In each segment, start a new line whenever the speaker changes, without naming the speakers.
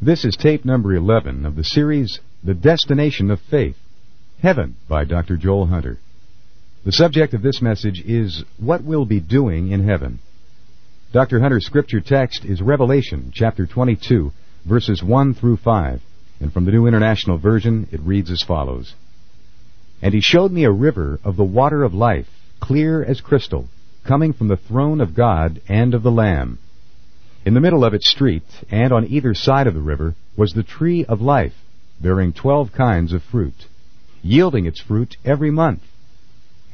This is tape number 11 of the series The Destination of Faith Heaven by Dr. Joel Hunter. The subject of this message is What We'll Be Doing in Heaven. Dr. Hunter's scripture text is Revelation chapter 22, verses 1 through 5, and from the New International Version it reads as follows And he showed me a river of the water of life, clear as crystal, coming from the throne of God and of the Lamb. In the middle of its street, and on either side of the river, was the tree of life, bearing twelve kinds of fruit, yielding its fruit every month.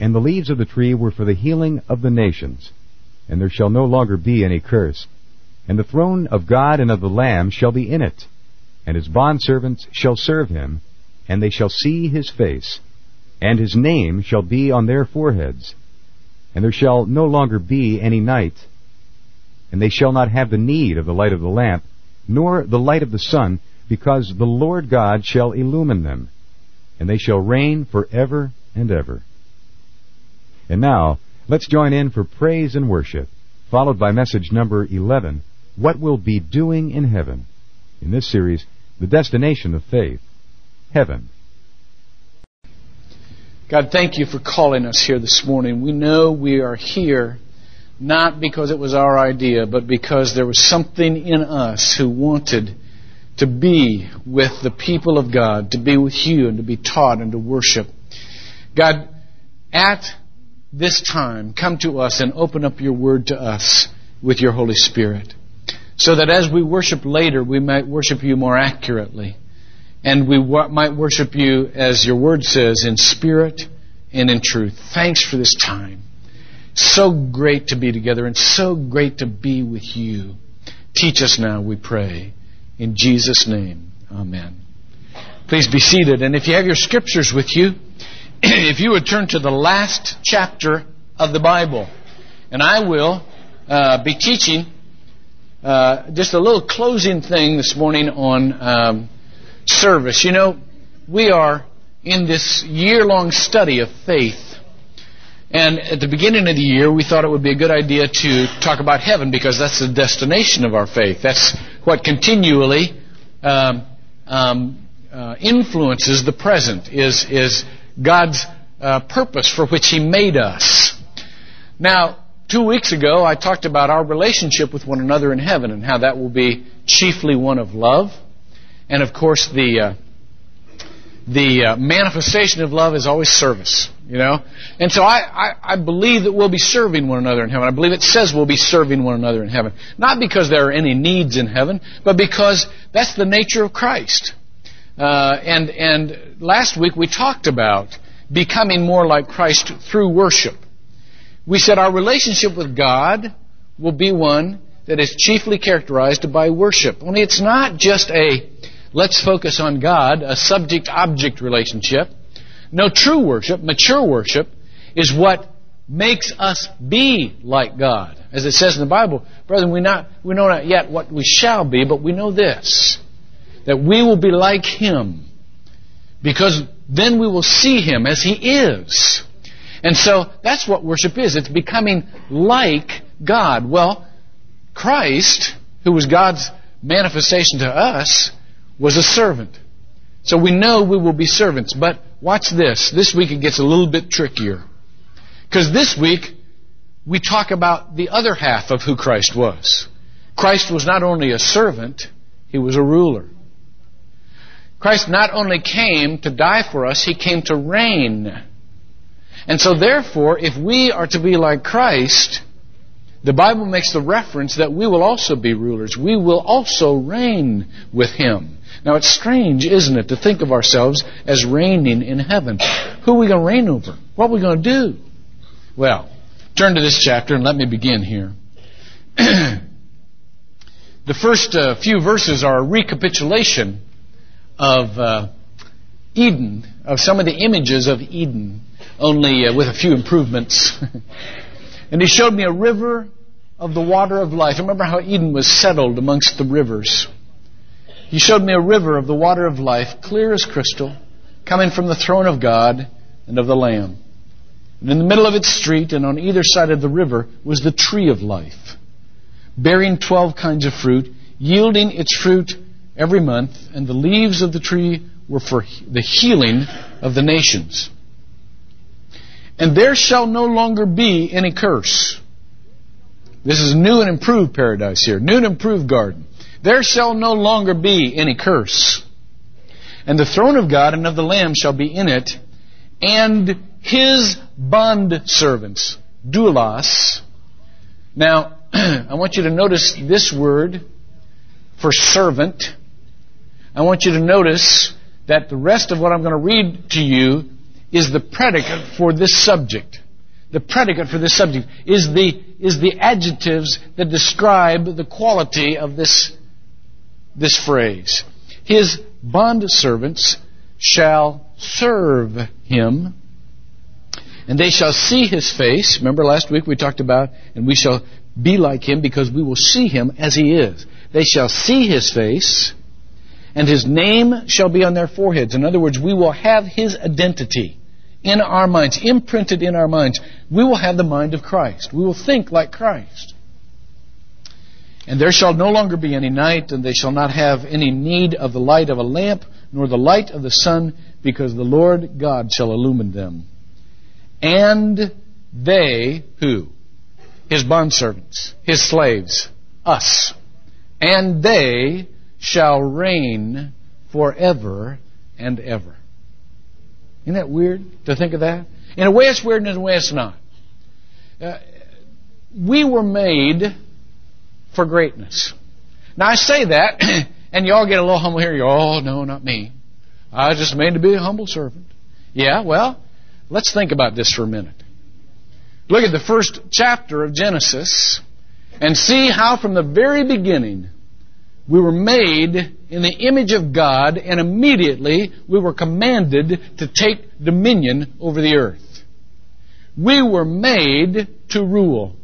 And the leaves of the tree were for the healing of the nations. And there shall no longer be any curse. And the throne of God and of the Lamb shall be in it. And his bondservants shall serve him, and they shall see his face. And his name shall be on their foreheads. And there shall no longer be any night and they shall not have the need of the light of the lamp, nor the light of the sun, because the Lord God shall illumine them, and they shall reign for ever and ever. And now, let's join in for praise and worship, followed by message number 11, What We'll Be Doing in Heaven. In this series, The Destination of Faith, Heaven.
God, thank you for calling us here this morning. We know we are here not because it was our idea, but because there was something in us who wanted to be with the people of God, to be with you, and to be taught and to worship. God, at this time, come to us and open up your word to us with your Holy Spirit. So that as we worship later, we might worship you more accurately. And we might worship you, as your word says, in spirit and in truth. Thanks for this time. So great to be together and so great to be with you. Teach us now, we pray. In Jesus' name, Amen. Please be seated. And if you have your scriptures with you, if you would turn to the last chapter of the Bible. And I will uh, be teaching uh, just a little closing thing this morning on um, service. You know, we are in this year long study of faith. And at the beginning of the year, we thought it would be a good idea to talk about heaven because that's the destination of our faith. That's what continually um, um, uh, influences the present. Is is God's uh, purpose for which He made us. Now, two weeks ago, I talked about our relationship with one another in heaven and how that will be chiefly one of love, and of course the uh, the uh, manifestation of love is always service, you know? And so I, I, I, believe that we'll be serving one another in heaven. I believe it says we'll be serving one another in heaven. Not because there are any needs in heaven, but because that's the nature of Christ. Uh, and, and last week we talked about becoming more like Christ through worship. We said our relationship with God will be one that is chiefly characterized by worship. Only it's not just a let's focus on God, a subject object relationship. No, true worship, mature worship, is what makes us be like God. As it says in the Bible, brethren, we, not, we know not yet what we shall be, but we know this that we will be like Him. Because then we will see Him as He is. And so that's what worship is. It's becoming like God. Well, Christ, who was God's manifestation to us, was a servant. So we know we will be servants. But watch this. This week it gets a little bit trickier. Because this week we talk about the other half of who Christ was. Christ was not only a servant, he was a ruler. Christ not only came to die for us, he came to reign. And so therefore, if we are to be like Christ, the Bible makes the reference that we will also be rulers. We will also reign with him. Now it's strange, isn't it, to think of ourselves as reigning in heaven. Who are we going to reign over? What are we going to do? Well, turn to this chapter and let me begin here. the first uh, few verses are a recapitulation of uh, Eden, of some of the images of Eden, only uh, with a few improvements. and he showed me a river of the water of life. Remember how Eden was settled amongst the rivers. He showed me a river of the water of life, clear as crystal, coming from the throne of God and of the Lamb. And in the middle of its street and on either side of the river was the tree of life, bearing twelve kinds of fruit, yielding its fruit every month, and the leaves of the tree were for the healing of the nations. And there shall no longer be any curse. This is a new and improved paradise here, new and improved garden. There shall no longer be any curse. And the throne of God and of the Lamb shall be in it, and his bond servants, doulos. Now, I want you to notice this word for servant. I want you to notice that the rest of what I'm going to read to you is the predicate for this subject. The predicate for this subject is the, is the adjectives that describe the quality of this, this phrase. His bond servants shall serve him, and they shall see his face. Remember last week we talked about, and we shall be like him because we will see him as he is. They shall see his face, and his name shall be on their foreheads. In other words, we will have his identity in our minds, imprinted in our minds. We will have the mind of Christ. We will think like Christ. And there shall no longer be any night, and they shall not have any need of the light of a lamp, nor the light of the sun, because the Lord God shall illumine them. And they, who? His bondservants, his slaves, us. And they shall reign forever and ever. Isn't that weird to think of that? In a way it's weird and in a way it's not. Uh, we were made for greatness. Now I say that, and y'all get a little humble here. You oh no, not me. I was just made to be a humble servant. Yeah, well, let's think about this for a minute. Look at the first chapter of Genesis and see how from the very beginning we were made in the image of God and immediately we were commanded to take dominion over the earth. We were made to rule.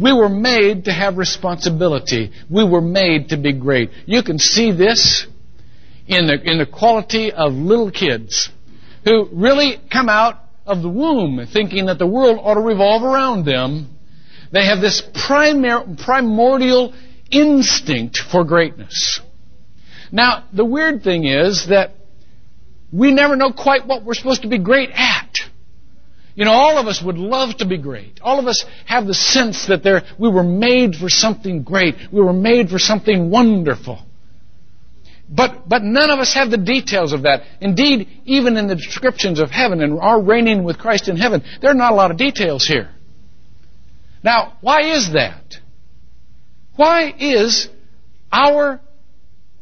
We were made to have responsibility. We were made to be great. You can see this in the, in the quality of little kids who really come out of the womb thinking that the world ought to revolve around them. They have this primar- primordial instinct for greatness. Now, the weird thing is that we never know quite what we're supposed to be great at. You know, all of us would love to be great. All of us have the sense that there, we were made for something great. We were made for something wonderful. But, but none of us have the details of that. Indeed, even in the descriptions of heaven and our reigning with Christ in heaven, there are not a lot of details here. Now, why is that? Why is our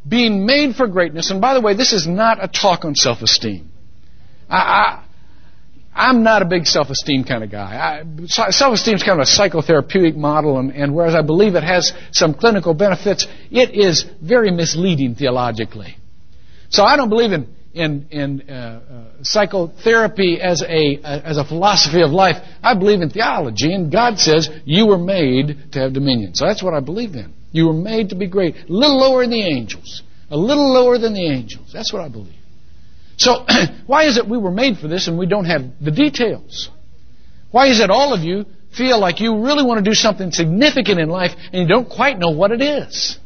being made for greatness, and by the way, this is not a talk on self-esteem. I, I, am not a big self-esteem kind of guy. Self-esteem is kind of a psychotherapeutic model, and, and whereas I believe it has some clinical benefits, it is very misleading theologically. So I don't believe in in, in uh, uh, psychotherapy as a as a philosophy of life. I believe in theology, and God says you were made to have dominion. So that's what I believe in. You were made to be great, a little lower than the angels, a little lower than the angels. That's what I believe. So why is it we were made for this and we don't have the details? Why is it all of you feel like you really want to do something significant in life and you don't quite know what it is?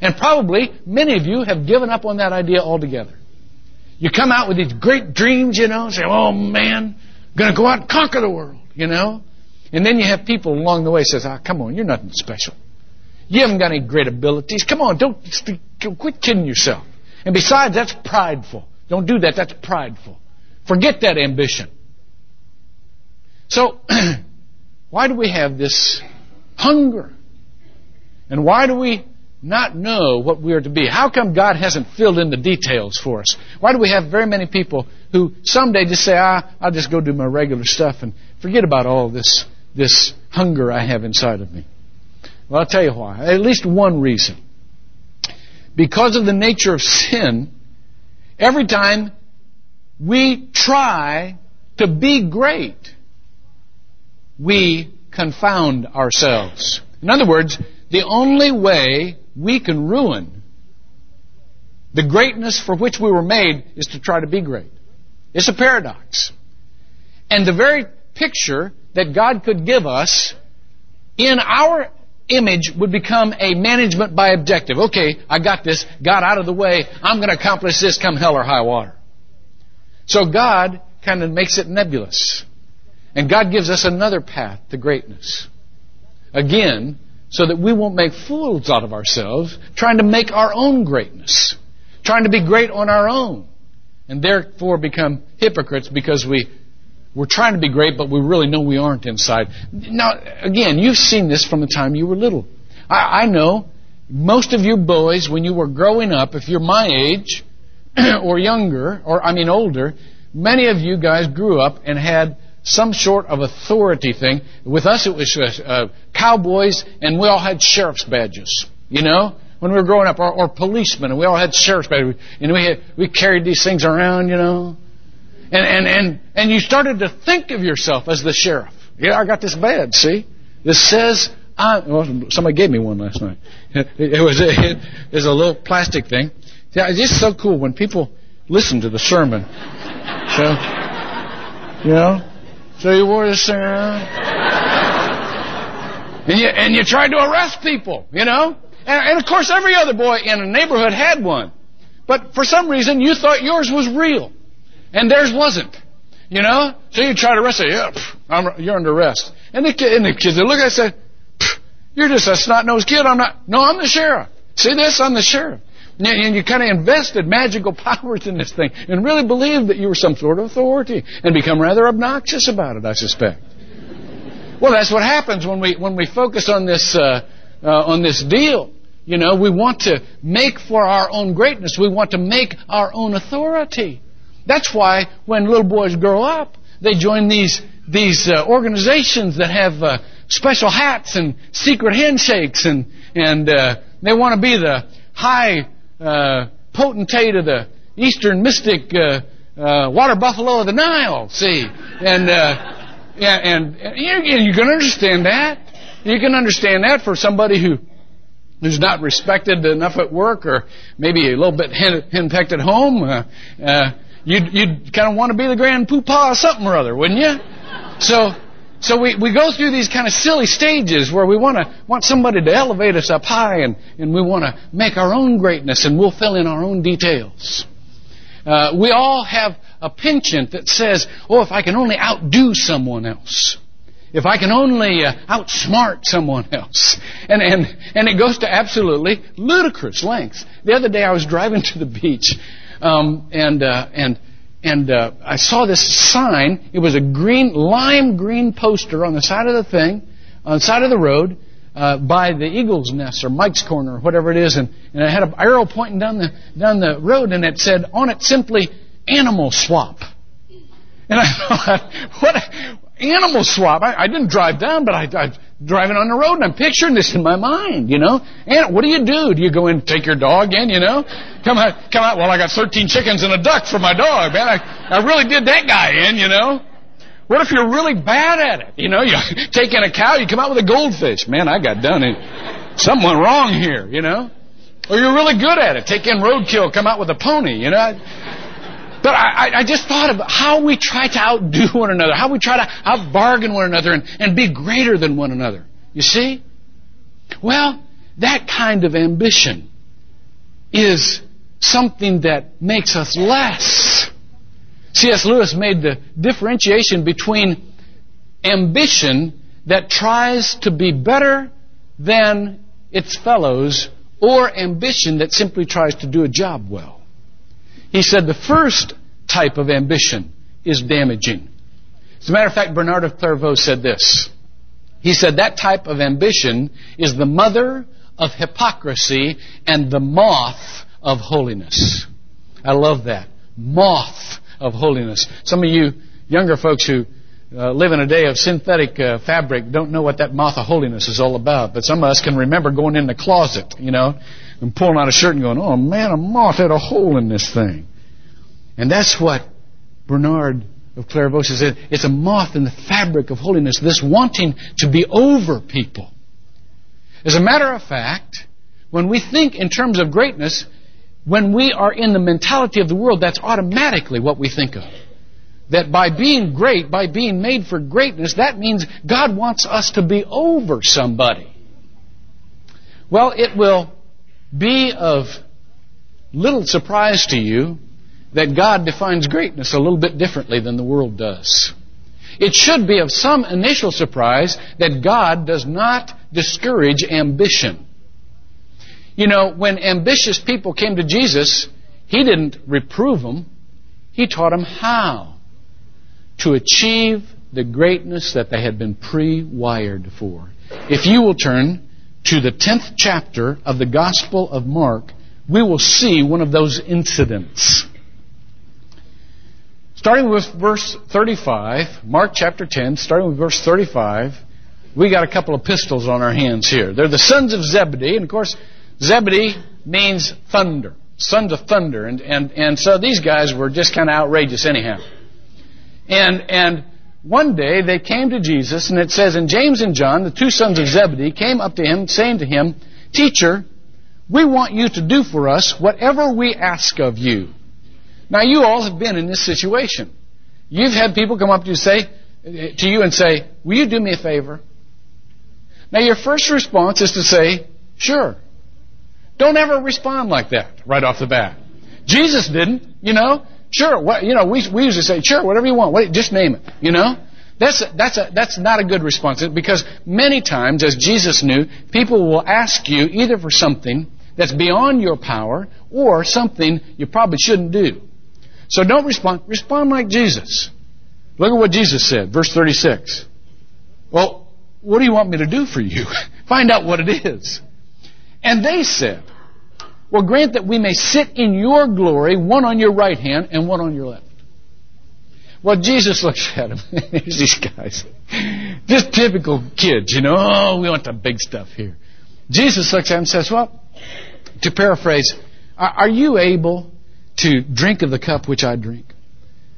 And probably many of you have given up on that idea altogether. You come out with these great dreams, you know, say, oh man, I'm gonna go out and conquer the world, you know? And then you have people along the way says, ah, come on, you're nothing special. You haven't got any great abilities. Come on, don't, quit kidding yourself. And besides, that's prideful. Don't do that, that's prideful. Forget that ambition. So, why do we have this hunger? And why do we not know what we are to be? How come God hasn't filled in the details for us? Why do we have very many people who someday just say, ah, I'll just go do my regular stuff and forget about all this, this hunger I have inside of me? Well, I'll tell you why. At least one reason. Because of the nature of sin, every time we try to be great, we confound ourselves. In other words, the only way we can ruin the greatness for which we were made is to try to be great. It's a paradox. And the very picture that God could give us in our image would become a management by objective. Okay, I got this, got out of the way, I'm going to accomplish this come hell or high water. So God kind of makes it nebulous. And God gives us another path to greatness. Again, so that we won't make fools out of ourselves, trying to make our own greatness, trying to be great on our own, and therefore become hypocrites because we we're trying to be great, but we really know we aren't inside. Now, again, you've seen this from the time you were little. I, I know most of you boys, when you were growing up, if you're my age or younger, or I mean older, many of you guys grew up and had some sort of authority thing. With us, it was uh, cowboys, and we all had sheriff's badges. You know, when we were growing up, or, or policemen, and we all had sheriff's badges, and we had, we carried these things around. You know, and and and and you started to think of yourself as the sheriff. Yeah, I got this badge. See, this says I. Well, somebody gave me one last night. It, was a, it was a little plastic thing. Yeah, it's just so cool when people listen to the sermon. So, you know. So you wore this thing around. And you, and you tried to arrest people, you know? And, and of course every other boy in a neighborhood had one. But for some reason you thought yours was real. And theirs wasn't. You know? So you try to arrest it. Yeah, pff, you're under arrest. And the, kid, and the kids, they look at it and say, you're just a snot-nosed kid. I'm not. No, I'm the sheriff. See this? I'm the sheriff. And you kind of invested magical powers in this thing and really believed that you were some sort of authority and become rather obnoxious about it, I suspect. Well, that's what happens when we, when we focus on this, uh, uh, on this deal. You know, we want to make for our own greatness. We want to make our own authority. That's why when little boys grow up, they join these, these uh, organizations that have uh, special hats and secret handshakes and, and uh, they want to be the high uh, potentate of the eastern mystic uh, uh, water buffalo of the Nile. See, and and, and you, you can understand that. You can understand that for somebody who who's not respected enough at work, or maybe a little bit henpecked at home. Uh, uh, you'd, you'd kind of want to be the grand poopah or something or other, wouldn't you? So so we, we go through these kind of silly stages where we want to want somebody to elevate us up high and, and we want to make our own greatness and we'll fill in our own details. Uh, we all have a penchant that says, oh, if I can only outdo someone else. If I can only uh, outsmart someone else. And, and, and it goes to absolutely ludicrous lengths. The other day I was driving to the beach um, and, uh, and and uh, I saw this sign. It was a green, lime green poster on the side of the thing, on the side of the road, uh, by the Eagles Nest or Mike's Corner or whatever it is, and, and it had an arrow pointing down the down the road, and it said on it simply "Animal Swap." And I thought, what animal swap? I, I didn't drive down, but I, I driving on the road and I'm picturing this in my mind, you know. And what do you do? Do you go in and take your dog in, you know? Come out, come out. Well, I got 13 chickens and a duck for my dog, man. I, I really did that guy in, you know. What if you're really bad at it? You know, you take in a cow, you come out with a goldfish. Man, I got done. It. Something went wrong here, you know. Or you're really good at it. Take in roadkill, come out with a pony, you know. But I, I just thought about how we try to outdo one another, how we try to outbargain one another and, and be greater than one another. You see? Well, that kind of ambition is something that makes us less. C.S. Lewis made the differentiation between ambition that tries to be better than its fellows or ambition that simply tries to do a job well. He said the first type of ambition is damaging. As a matter of fact, Bernard of Clairvaux said this. He said that type of ambition is the mother of hypocrisy and the moth of holiness. I love that. Moth of holiness. Some of you younger folks who uh, live in a day of synthetic uh, fabric don't know what that moth of holiness is all about. But some of us can remember going in the closet, you know, and pulling out a shirt and going, oh man, a moth had a hole in this thing. And that's what Bernard of Clairvaux says. It's a moth in the fabric of holiness, this wanting to be over people. As a matter of fact, when we think in terms of greatness, when we are in the mentality of the world, that's automatically what we think of. That by being great, by being made for greatness, that means God wants us to be over somebody. Well, it will be of little surprise to you that God defines greatness a little bit differently than the world does. It should be of some initial surprise that God does not discourage ambition. You know, when ambitious people came to Jesus, He didn't reprove them. He taught them how to achieve the greatness that they had been pre-wired for. If you will turn to the 10th chapter of the Gospel of Mark, we will see one of those incidents. Starting with verse 35, Mark chapter 10, starting with verse 35, we got a couple of pistols on our hands here. They're the sons of Zebedee, and of course, Zebedee means thunder, sons of thunder, and, and, and so these guys were just kind of outrageous anyhow. And, and one day they came to Jesus, and it says, And James and John, the two sons of Zebedee, came up to him, saying to him, Teacher, we want you to do for us whatever we ask of you. Now, you all have been in this situation. You've had people come up to you say to you and say, "Will you do me a favor?" Now, your first response is to say, "Sure." Don't ever respond like that right off the bat. Jesus didn't, you know. Sure, what, you know, we, we usually say, "Sure, whatever you want. What, just name it," you know. That's a, that's a, that's not a good response because many times, as Jesus knew, people will ask you either for something that's beyond your power or something you probably shouldn't do. So don't respond. Respond like Jesus. Look at what Jesus said, verse 36. Well, what do you want me to do for you? Find out what it is. And they said, Well, grant that we may sit in your glory, one on your right hand and one on your left. Well, Jesus looks at. Here's these guys. Just typical kids, you know. Oh, we want the big stuff here. Jesus looks at them and says, Well, to paraphrase, are you able to drink of the cup which I drink?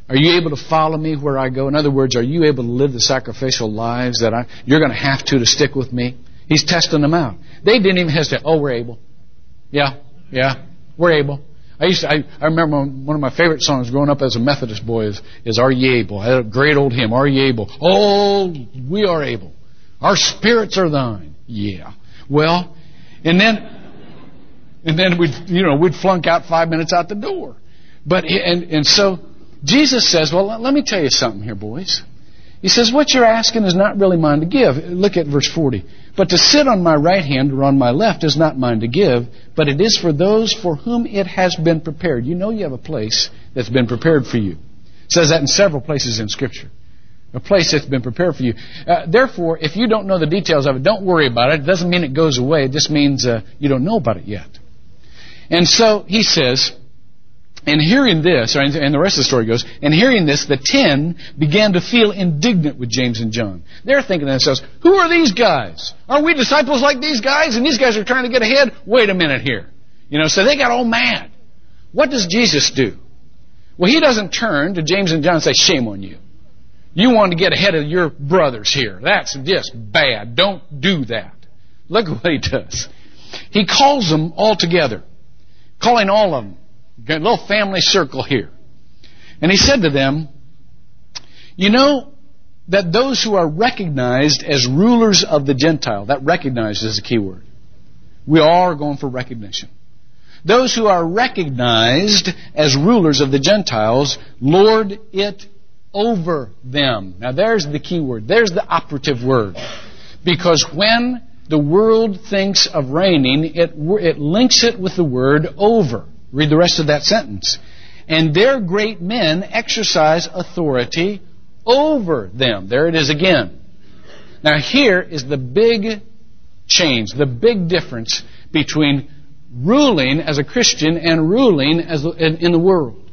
Are you able to follow me where I go? In other words, are you able to live the sacrificial lives that I, you're going to have to to stick with me? He's testing them out. They didn't even hesitate. Oh, we're able. Yeah, yeah, we're able. I used to, I, I remember one of my favorite songs growing up as a Methodist boy is, is Are Ye Able? I had a great old hymn, Are Ye Able? Oh, we are able. Our spirits are thine. Yeah. Well, and then and then we'd, you know, we'd flunk out five minutes out the door. But, and, and so Jesus says, well, let me tell you something here, boys. He says, what you're asking is not really mine to give. Look at verse 40. But to sit on my right hand or on my left is not mine to give, but it is for those for whom it has been prepared. You know you have a place that's been prepared for you. It says that in several places in Scripture. A place that's been prepared for you. Uh, therefore, if you don't know the details of it, don't worry about it. It doesn't mean it goes away. It just means uh, you don't know about it yet. And so he says, and hearing this, and the rest of the story goes, and hearing this, the ten began to feel indignant with James and John. They're thinking to themselves, who are these guys? Are we disciples like these guys? And these guys are trying to get ahead? Wait a minute here. You know, so they got all mad. What does Jesus do? Well, he doesn't turn to James and John and say, shame on you. You want to get ahead of your brothers here. That's just bad. Don't do that. Look what he does. He calls them all together calling all of them. Got a little family circle here. And he said to them, You know that those who are recognized as rulers of the Gentile, that recognized is a key word. We are going for recognition. Those who are recognized as rulers of the Gentiles lord it over them. Now there's the key word. There's the operative word. Because when the world thinks of reigning, it, it links it with the word over. Read the rest of that sentence. And their great men exercise authority over them. There it is again. Now here is the big change, the big difference between ruling as a Christian and ruling as in, the world.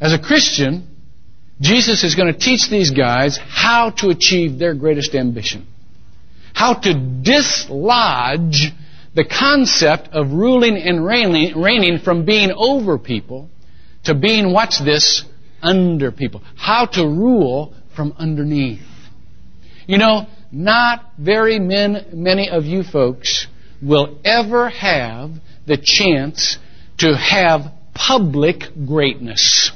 As a Christian, Jesus is going to teach these guys how to achieve their greatest ambition how to dislodge the concept of ruling and reigning, reigning from being over people to being, what's this, under people. How to rule from underneath. You know, not very men, many of you folks will ever have the chance to have public greatness.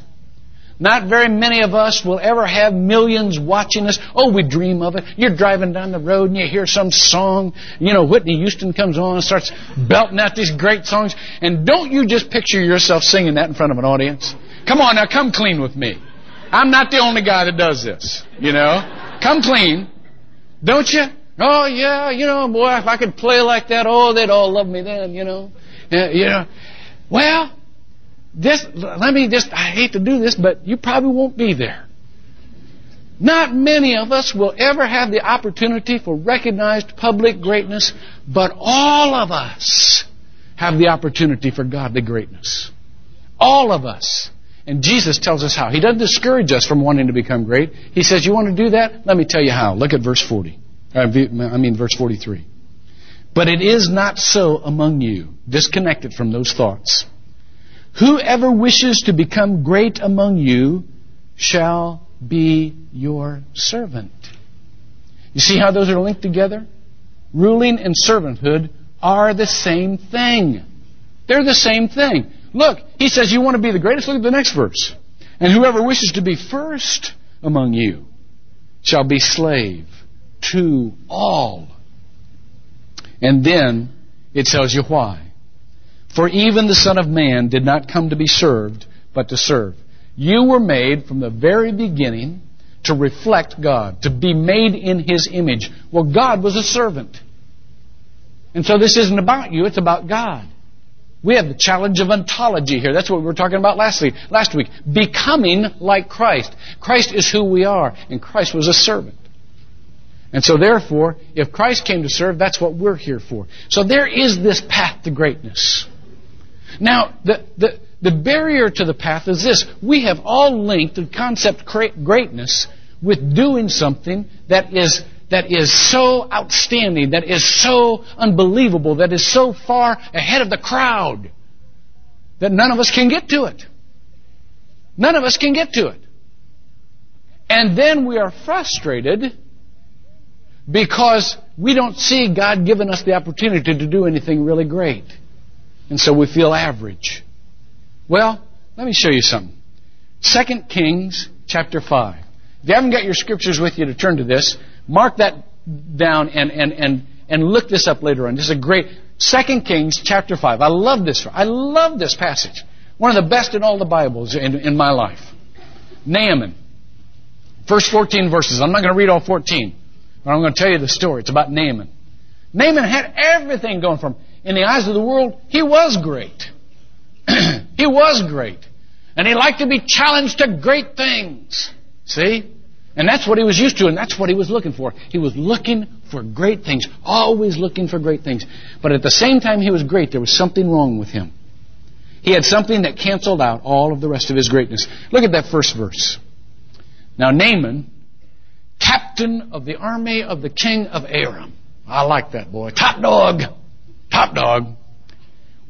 Not very many of us will ever have millions watching us. Oh, we dream of it. You're driving down the road and you hear some song. You know, Whitney Houston comes on and starts belting out these great songs. And don't you just picture yourself singing that in front of an audience? Come on now, come clean with me. I'm not the only guy that does this. You know? Come clean. Don't you? Oh yeah, you know, boy, if I could play like that, oh, they'd all love me then, you know. Yeah, know. Well, this, let me just, I hate to do this, but you probably won't be there. Not many of us will ever have the opportunity for recognized public greatness, but all of us have the opportunity for godly greatness. All of us. And Jesus tells us how. He doesn't discourage us from wanting to become great. He says, You want to do that? Let me tell you how. Look at verse 40. Uh, I mean, verse 43. But it is not so among you, disconnected from those thoughts. Whoever wishes to become great among you shall be your servant. You see how those are linked together? Ruling and servanthood are the same thing. They're the same thing. Look, he says you want to be the greatest. Look at the next verse. And whoever wishes to be first among you shall be slave to all. And then it tells you why. For even the Son of Man did not come to be served, but to serve. You were made from the very beginning to reflect God, to be made in His image. Well, God was a servant. And so this isn't about you, it's about God. We have the challenge of ontology here. That's what we were talking about last week. Last week. Becoming like Christ. Christ is who we are, and Christ was a servant. And so therefore, if Christ came to serve, that's what we're here for. So there is this path to greatness. Now, the, the, the barrier to the path is this. We have all linked the concept greatness with doing something that is that is so outstanding, that is so unbelievable, that is so far ahead of the crowd that none of us can get to it. None of us can get to it. And then we are frustrated because we don't see God giving us the opportunity to do anything really great. And so we feel average. Well, let me show you something. 2 Kings chapter 5. If you haven't got your scriptures with you to turn to this, mark that down and, and, and, and look this up later on. This is a great 2 Kings chapter 5. I love this. I love this passage. One of the best in all the Bibles in, in my life. Naaman. First 14 verses. I'm not going to read all 14, but I'm going to tell you the story. It's about Naaman. Naaman had everything going for him. In the eyes of the world, he was great. he was great. And he liked to be challenged to great things. See? And that's what he was used to, and that's what he was looking for. He was looking for great things, always looking for great things. But at the same time he was great, there was something wrong with him. He had something that canceled out all of the rest of his greatness. Look at that first verse. Now, Naaman, captain of the army of the king of Aram. I like that boy. Top dog. Top dog.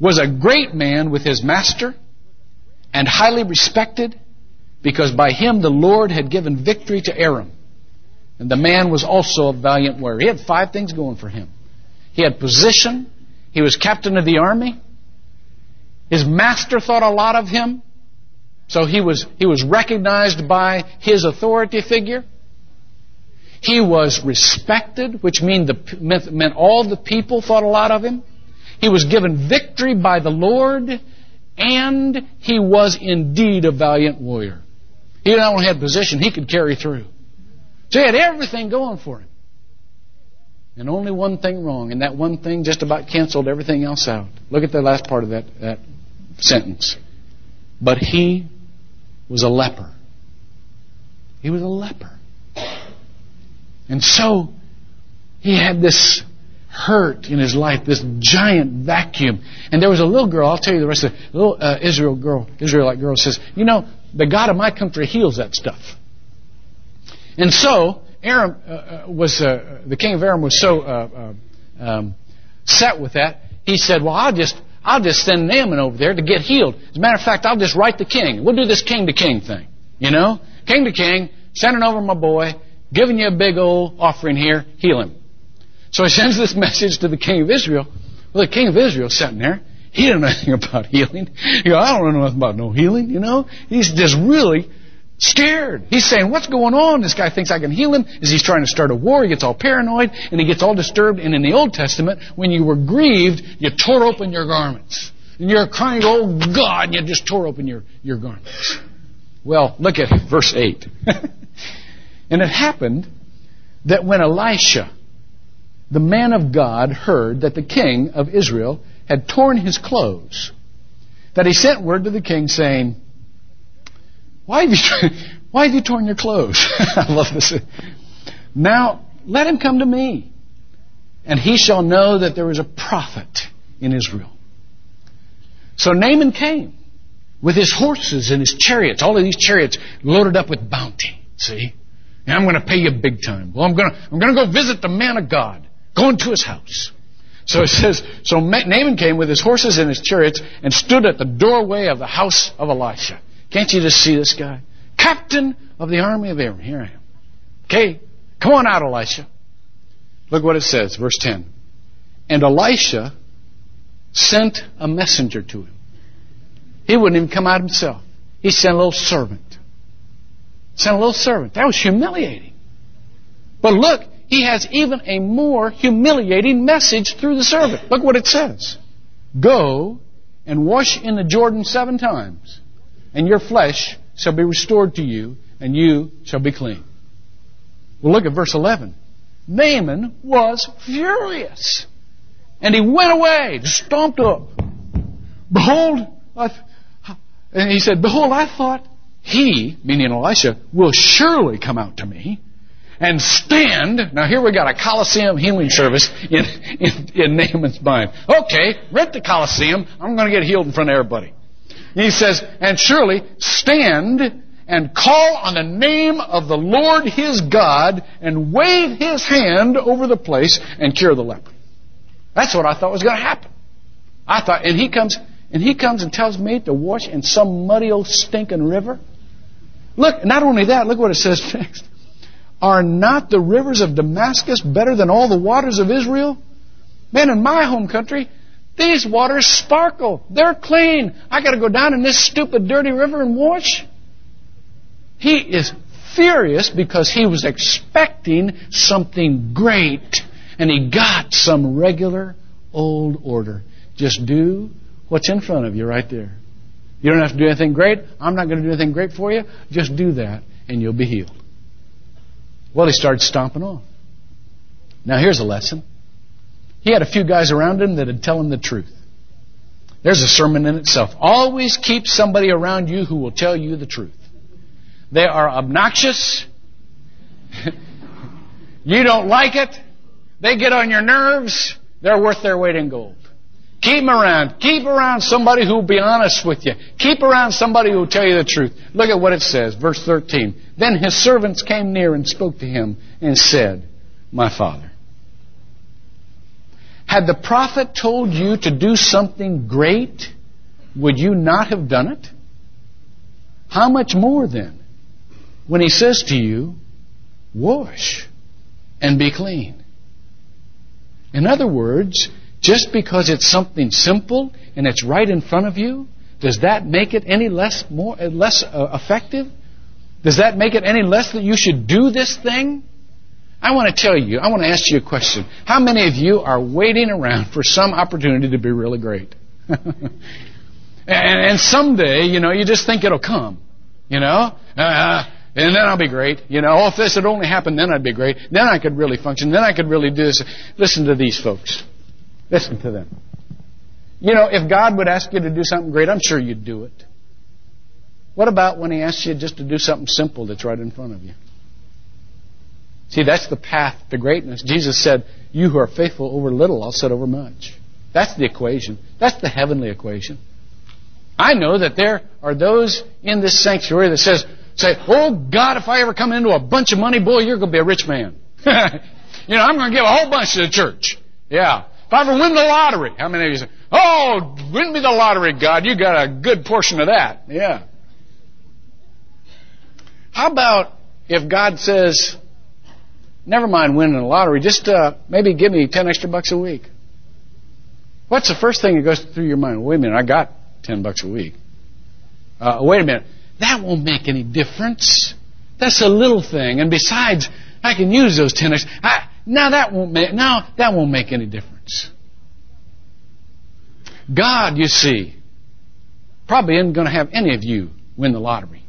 Was a great man with his master and highly respected because by him the Lord had given victory to Aram. And the man was also a valiant warrior. He had five things going for him. He had position. He was captain of the army. His master thought a lot of him. So he was, he was recognized by his authority figure. He was respected, which mean the, meant all the people thought a lot of him. He was given victory by the Lord, and he was indeed a valiant warrior. He not only had position, he could carry through. So he had everything going for him. And only one thing wrong, and that one thing just about canceled everything else out. Look at the last part of that, that sentence. But he was a leper. He was a leper. And so he had this hurt in his life, this giant vacuum. And there was a little girl, I'll tell you the rest of it, a little uh, Israel girl, Israelite girl says, you know, the God of my country heals that stuff. And so, Aram uh, uh, was, uh, the king of Aram was so uh, uh, um, set with that, he said, well, I'll just, I'll just send Naaman over there to get healed. As a matter of fact, I'll just write the king. We'll do this king to king thing. You know? King to king, sending over my boy, giving you a big old offering here, heal him. So he sends this message to the king of Israel. Well, the king of Israel's sitting there. He didn't know anything about healing. You know, I don't know nothing about no healing, you know. He's just really Scared. He's saying, what's going on? This guy thinks I can heal him. Is he's trying to start a war? He gets all paranoid and he gets all disturbed. And in the Old Testament, when you were grieved, you tore open your garments. And you're crying, oh God, and you just tore open your, your garments. Well, look at verse 8. and it happened that when Elisha, the man of God, heard that the king of Israel had torn his clothes, that he sent word to the king saying, why have you, why have you torn your clothes? I love this. Now, let him come to me, and he shall know that there is a prophet in Israel. So Naaman came with his horses and his chariots, all of these chariots loaded up with bounty. See? And I'm going to pay you big time. Well, I'm going to, I'm going to go visit the man of God, go into his house. So it says, so Naaman came with his horses and his chariots and stood at the doorway of the house of Elisha. Can't you just see this guy? Captain of the army of Aram. Here I am. Okay, come on out, Elisha. Look what it says, verse 10. And Elisha sent a messenger to him. He wouldn't even come out himself. He sent a little servant. Sent a little servant. That was humiliating. But look, he has even a more humiliating message through the servant. Look what it says. Go and wash in the Jordan seven times and your flesh shall be restored to you, and you shall be clean. Well, look at verse 11. Naaman was furious. And he went away, stomped up. Behold, and he said, Behold, I thought he, meaning Elisha, will surely come out to me and stand. Now here we got a Colosseum healing service in, in, in Naaman's mind. Okay, rent the Colosseum. I'm going to get healed in front of everybody. He says, and surely stand and call on the name of the Lord his God and wave his hand over the place and cure the leper. That's what I thought was going to happen. I thought, and he comes, and he comes and tells me to wash in some muddy old stinking river. Look, not only that, look what it says next. Are not the rivers of Damascus better than all the waters of Israel? Man, in my home country, these waters sparkle. They're clean. I gotta go down in this stupid dirty river and wash. He is furious because he was expecting something great and he got some regular old order. Just do what's in front of you right there. You don't have to do anything great. I'm not going to do anything great for you. Just do that and you'll be healed. Well, he started stomping off. Now here's a lesson. He had a few guys around him that would tell him the truth. There's a sermon in itself. Always keep somebody around you who will tell you the truth. They are obnoxious. you don't like it. They get on your nerves. They're worth their weight in gold. Keep around. Keep around somebody who will be honest with you. Keep around somebody who will tell you the truth. Look at what it says, verse 13. Then his servants came near and spoke to him and said, My father. Had the prophet told you to do something great, would you not have done it? How much more then when he says to you, wash and be clean? In other words, just because it's something simple and it's right in front of you, does that make it any less more less uh, effective? Does that make it any less that you should do this thing? I want to tell you, I want to ask you a question. How many of you are waiting around for some opportunity to be really great? and, and, someday, you know, you just think it'll come, you know? Uh, and then I'll be great. You know, oh, if this had only happened, then I'd be great. Then I could really function. Then I could really do this. Listen to these folks. Listen to them. You know, if God would ask you to do something great, I'm sure you'd do it. What about when He asks you just to do something simple that's right in front of you? See, that's the path to greatness. Jesus said, You who are faithful over little, I'll set over much. That's the equation. That's the heavenly equation. I know that there are those in this sanctuary that says, say, Oh God, if I ever come into a bunch of money, boy, you're going to be a rich man. you know, I'm going to give a whole bunch to the church. Yeah. If I ever win the lottery, how many of you say, Oh, win me the lottery, God, you got a good portion of that. Yeah. How about if God says, Never mind winning the lottery. Just uh, maybe give me ten extra bucks a week. What's the first thing that goes through your mind? Wait a minute, I got ten bucks a week. Uh, wait a minute. that won't make any difference. That's a little thing. And besides, I can use those ten extra. I, now that won't make now that won't make any difference. God, you see, probably isn't going to have any of you win the lottery.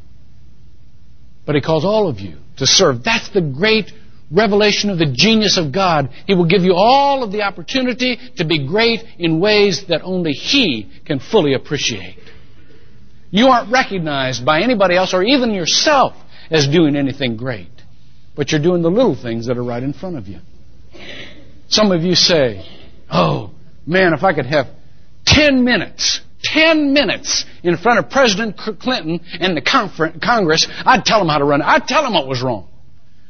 But He calls all of you to serve. That's the great revelation of the genius of God. He will give you all of the opportunity to be great in ways that only He can fully appreciate. You aren't recognized by anybody else or even yourself as doing anything great. But you're doing the little things that are right in front of you. Some of you say, Oh, man, if I could have 10 minutes, 10 minutes in front of President Clinton and the Congress, I'd tell them how to run it. I'd tell them what was wrong.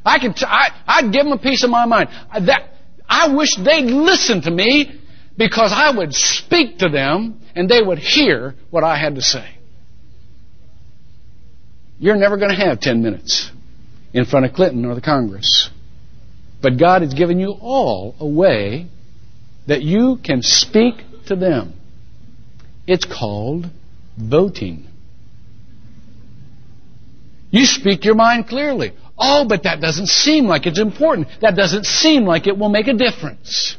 I could, t- I, I'd give them a piece of my mind. That, I wish they'd listen to me because I would speak to them and they would hear what I had to say. You're never going to have 10 minutes in front of Clinton or the Congress. But God has given you all a way that you can speak to them. It's called voting. You speak your mind clearly. Oh, but that doesn't seem like it's important. That doesn't seem like it will make a difference.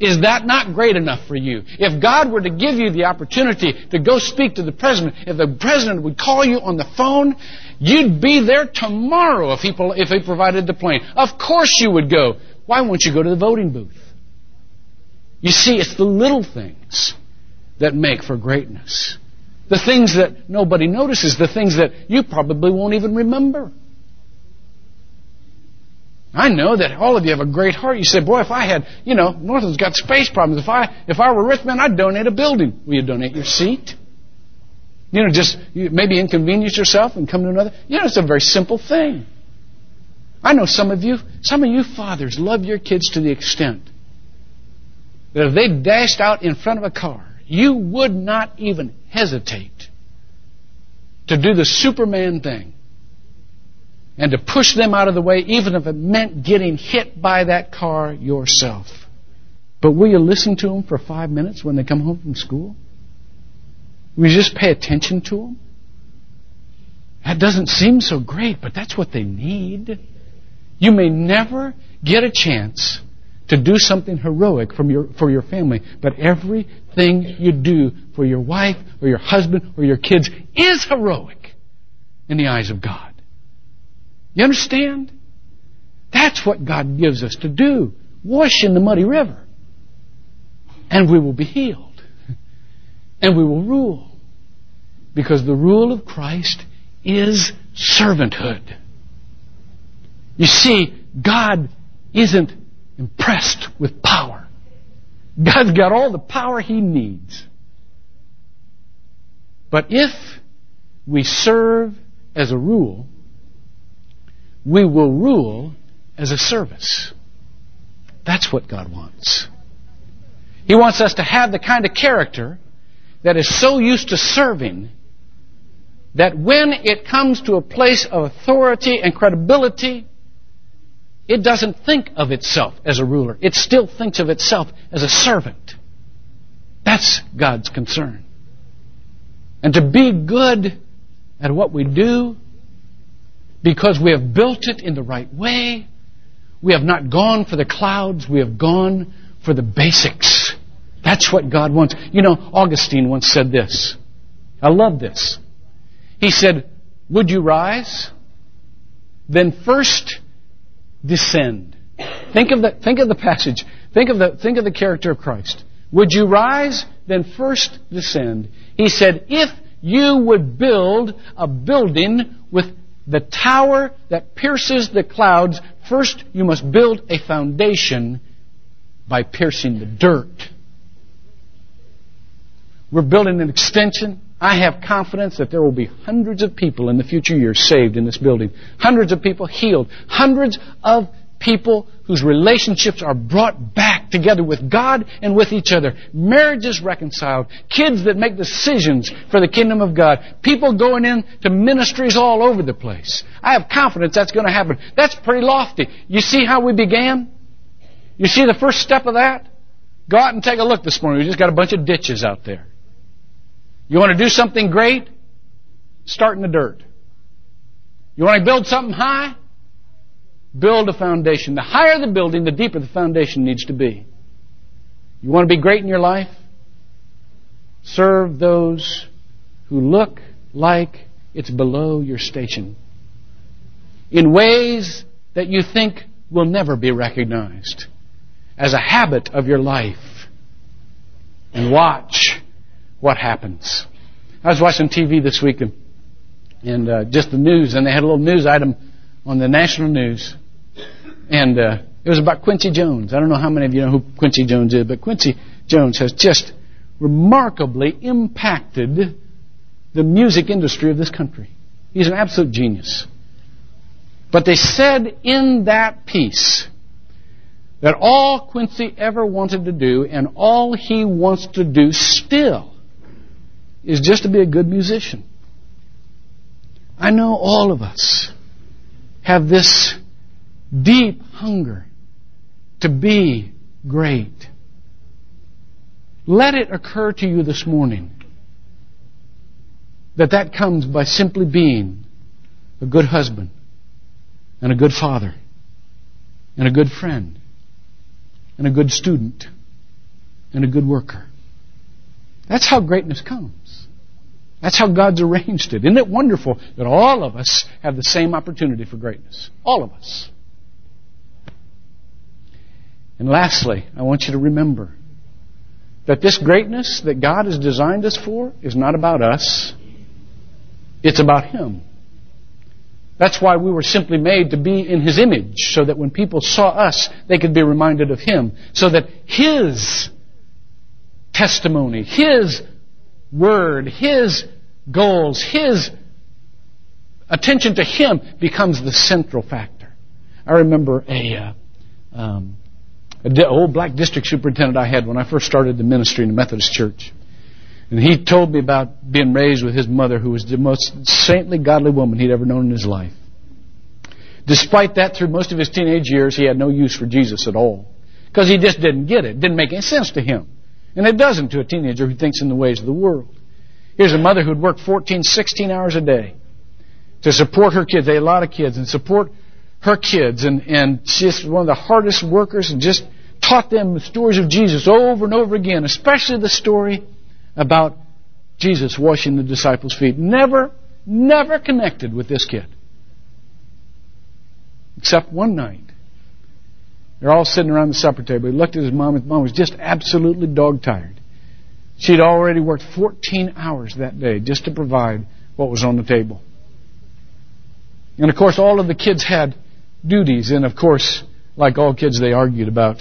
Is that not great enough for you? If God were to give you the opportunity to go speak to the president, if the president would call you on the phone, you'd be there tomorrow if he, if he provided the plane. Of course you would go. Why won't you go to the voting booth? You see, it's the little things that make for greatness. The things that nobody notices, the things that you probably won't even remember. I know that all of you have a great heart. You say, boy, if I had, you know, Northland's got space problems. If I, if I were rich man, I'd donate a building. Will you donate your seat? You know, just maybe inconvenience yourself and come to another. You know, it's a very simple thing. I know some of you, some of you fathers love your kids to the extent that if they dashed out in front of a car, you would not even hesitate to do the Superman thing and to push them out of the way, even if it meant getting hit by that car yourself. But will you listen to them for five minutes when they come home from school? Will you just pay attention to them? That doesn't seem so great, but that's what they need. You may never get a chance to do something heroic from your, for your family, but everything you do for your wife or your husband or your kids is heroic in the eyes of God. You understand? That's what God gives us to do. Wash in the muddy river. And we will be healed. And we will rule. Because the rule of Christ is servanthood. You see, God isn't impressed with power. God's got all the power He needs. But if we serve as a rule, we will rule as a service. That's what God wants. He wants us to have the kind of character that is so used to serving that when it comes to a place of authority and credibility, it doesn't think of itself as a ruler. It still thinks of itself as a servant. That's God's concern. And to be good at what we do because we have built it in the right way, we have not gone for the clouds, we have gone for the basics. That's what God wants. You know, Augustine once said this. I love this. He said, Would you rise? Then first descend. Think of the, think of the passage. Think of the, think of the character of Christ. Would you rise? Then first descend. He said, if you would build a building with the tower that pierces the clouds, first you must build a foundation by piercing the dirt. We're building an extension. I have confidence that there will be hundreds of people in the future years saved in this building. Hundreds of people healed. Hundreds of people whose relationships are brought back together with God and with each other. Marriages reconciled. Kids that make decisions for the kingdom of God. People going into ministries all over the place. I have confidence that's going to happen. That's pretty lofty. You see how we began? You see the first step of that? Go out and take a look this morning. We just got a bunch of ditches out there. You want to do something great? start in the dirt. You want to build something high? Build a foundation. The higher the building, the deeper the foundation needs to be. You want to be great in your life? Serve those who look like it's below your station in ways that you think will never be recognized as a habit of your life. And watch what happens. I was watching TV this week and, and uh, just the news, and they had a little news item on the national news, and uh, it was about Quincy Jones. I don't know how many of you know who Quincy Jones is, but Quincy Jones has just remarkably impacted the music industry of this country. He's an absolute genius. But they said in that piece that all Quincy ever wanted to do and all he wants to do still is just to be a good musician. I know all of us have this deep hunger to be great. Let it occur to you this morning that that comes by simply being a good husband and a good father and a good friend and a good student and a good worker. That's how greatness comes. That's how God's arranged it. Isn't it wonderful that all of us have the same opportunity for greatness? All of us. And lastly, I want you to remember that this greatness that God has designed us for is not about us. It's about Him. That's why we were simply made to be in His image, so that when people saw us, they could be reminded of Him. So that His testimony, His word, His goals, His attention to Him becomes the central factor. I remember a, uh, um, a old black district superintendent I had when I first started the ministry in the Methodist Church. And he told me about being raised with his mother, who was the most saintly, godly woman he'd ever known in his life. Despite that, through most of his teenage years, he had no use for Jesus at all. Because he just didn't get it. It didn't make any sense to him. And it doesn't to a teenager who thinks in the ways of the world. Here's a mother who'd work 14, 16 hours a day to support her kids. They had a lot of kids and support her kids. And, and she's one of the hardest workers and just taught them the stories of Jesus over and over again, especially the story about Jesus washing the disciples' feet. Never, never connected with this kid. Except one night. They're all sitting around the supper table. He looked at his mom. His mom was just absolutely dog tired. She'd already worked 14 hours that day just to provide what was on the table. And of course, all of the kids had duties. And of course, like all kids, they argued about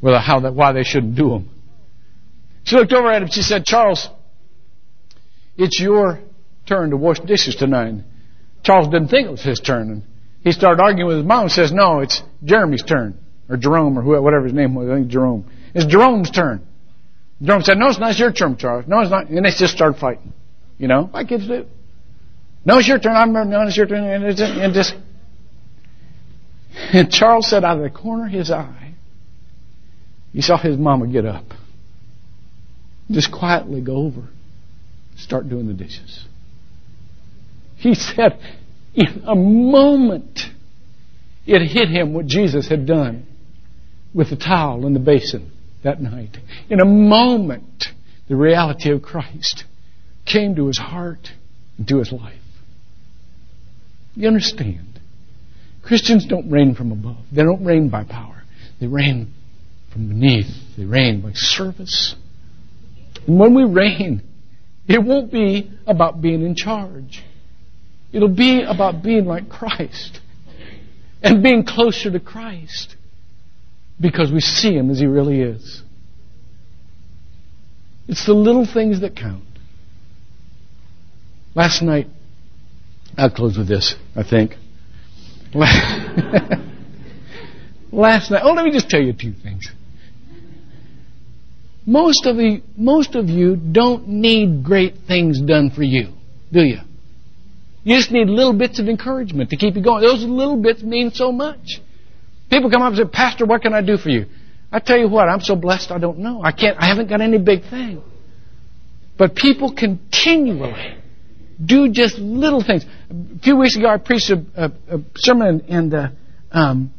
whether how that, why they shouldn't do them. She looked over at him. She said, Charles, it's your turn to wash dishes tonight. Charles didn't think it was his turn. And he started arguing with his mom and says, no, it's Jeremy's turn. Or Jerome or whatever his name was. I think Jerome. It's Jerome's turn. Jerome said, no, it's not it's your turn, Charles. No, it's not. And they just started fighting. You know, my kids do. No, it's your turn. I'm no, it's your turn. And, it's, and just, and Charles said out of the corner of his eye, he saw his mama get up. Just quietly go over, start doing the dishes. He said, in a moment, it hit him what Jesus had done with the towel and the basin that night. In a moment, the reality of Christ came to his heart and to his life. You understand? Christians don't reign from above. They don't reign by power. They reign from beneath. They reign by service and when we reign, it won't be about being in charge. It'll be about being like Christ and being closer to Christ because we see Him as He really is. It's the little things that count. Last night, I'll close with this, I think. Last night, oh, let me just tell you two things. Most of, the, most of you don't need great things done for you, do you? You just need little bits of encouragement to keep you going. Those little bits mean so much. People come up and say, Pastor, what can I do for you? I tell you what, I'm so blessed I don't know. I can't, I haven't got any big thing. But people continually do just little things. A few weeks ago, I preached a, a, a sermon and uh, um,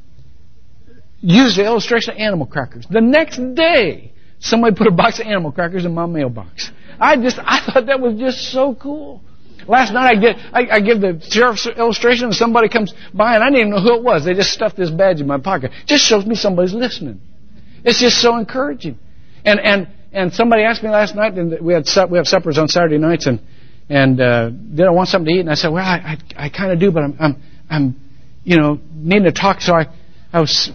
used the illustration of animal crackers. The next day, somebody put a box of animal crackers in my mailbox. I just, I thought that was just so cool. Last night I get, I, I give the sheriff's illustration and somebody comes by and I didn't even know who it was. They just stuffed this badge in my pocket. Just shows me somebody's listening. It's just so encouraging. And, and, and somebody asked me last night, and we had, we have suppers on Saturday nights and, and, uh, did I want something to eat? And I said, well, I, I, I kind of do, but I'm, I'm, I'm, you know, needing to talk. So I, I was,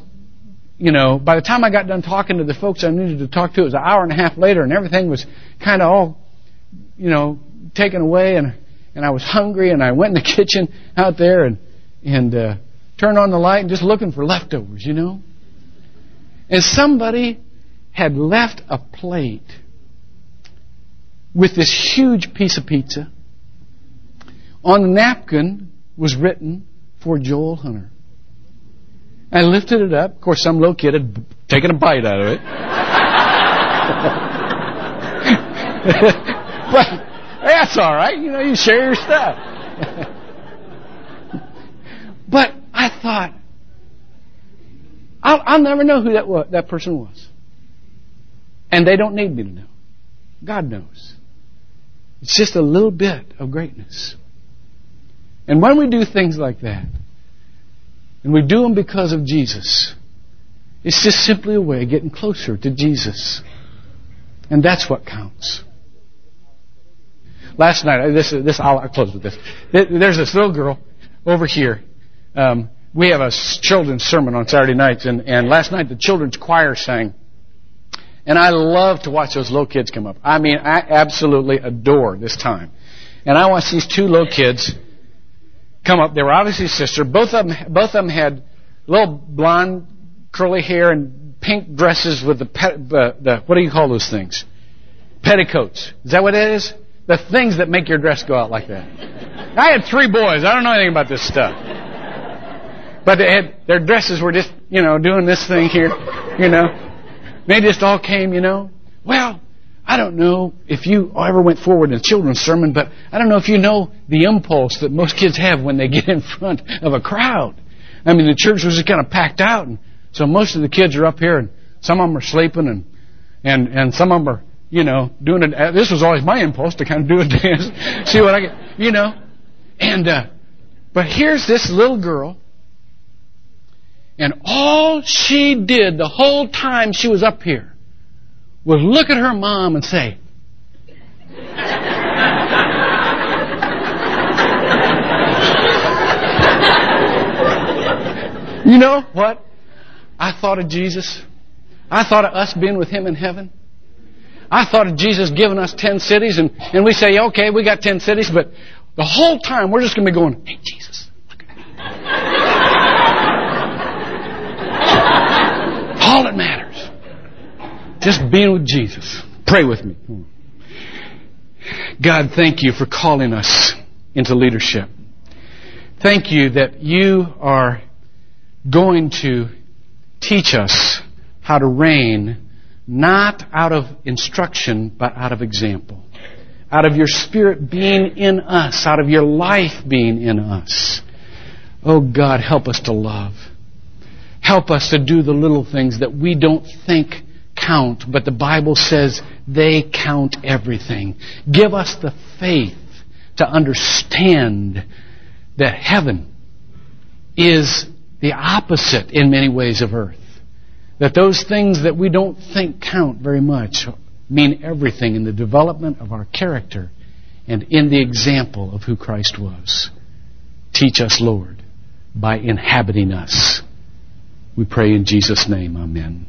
you know, by the time I got done talking to the folks I needed to talk to, it was an hour and a half later and everything was kind of all, you know, taken away and, and I was hungry and I went in the kitchen out there and, and, uh, turned on the light and just looking for leftovers, you know. And somebody had left a plate with this huge piece of pizza. On the napkin was written for Joel Hunter. I lifted it up. Of course, some little kid had taken a bite out of it. but that's all right. You know, you share your stuff. but I thought, I'll, I'll never know who that was, that person was, and they don't need me to know. God knows. It's just a little bit of greatness. And when we do things like that, and we do them because of Jesus, it's just simply a way of getting closer to Jesus. And that's what counts. Last night, this, this I'll I'll close with this. There's this little girl over here. Um, we have a children's sermon on Saturday nights, and, and last night the children's choir sang. And I love to watch those little kids come up. I mean, I absolutely adore this time. And I watched these two little kids come up. They were obviously sisters. Both of them, both of them had little blonde, curly hair and pink dresses with the, pet, the, the what do you call those things? Petticoats. Is that what it is? The things that make your dress go out like that. I had three boys. I don't know anything about this stuff. But they had, their dresses were just, you know, doing this thing here, you know. They just all came, you know. Well, I don't know if you ever went forward in a children's sermon, but I don't know if you know the impulse that most kids have when they get in front of a crowd. I mean, the church was just kind of packed out, and so most of the kids are up here, and some of them are sleeping, and and and some of them are you know, doing. Uh, this was always my impulse to kind of do a dance, see what I get, you know. And uh, but here's this little girl, and all she did the whole time she was up here was look at her mom and say. you know what? I thought of Jesus. I thought of us being with Him in heaven. I thought of Jesus giving us ten cities, and, and we say, okay, we got ten cities, but the whole time we're just going to be going, hey, Jesus, look at. All that matters. Just being with Jesus. Pray with me. God, thank you for calling us into leadership. Thank you that you are going to teach us how to reign not out of instruction, but out of example. Out of your Spirit being in us, out of your life being in us. Oh God, help us to love. Help us to do the little things that we don't think count, but the Bible says they count everything. Give us the faith to understand that heaven is the opposite in many ways of earth. That those things that we don't think count very much mean everything in the development of our character and in the example of who Christ was. Teach us, Lord, by inhabiting us. We pray in Jesus' name. Amen.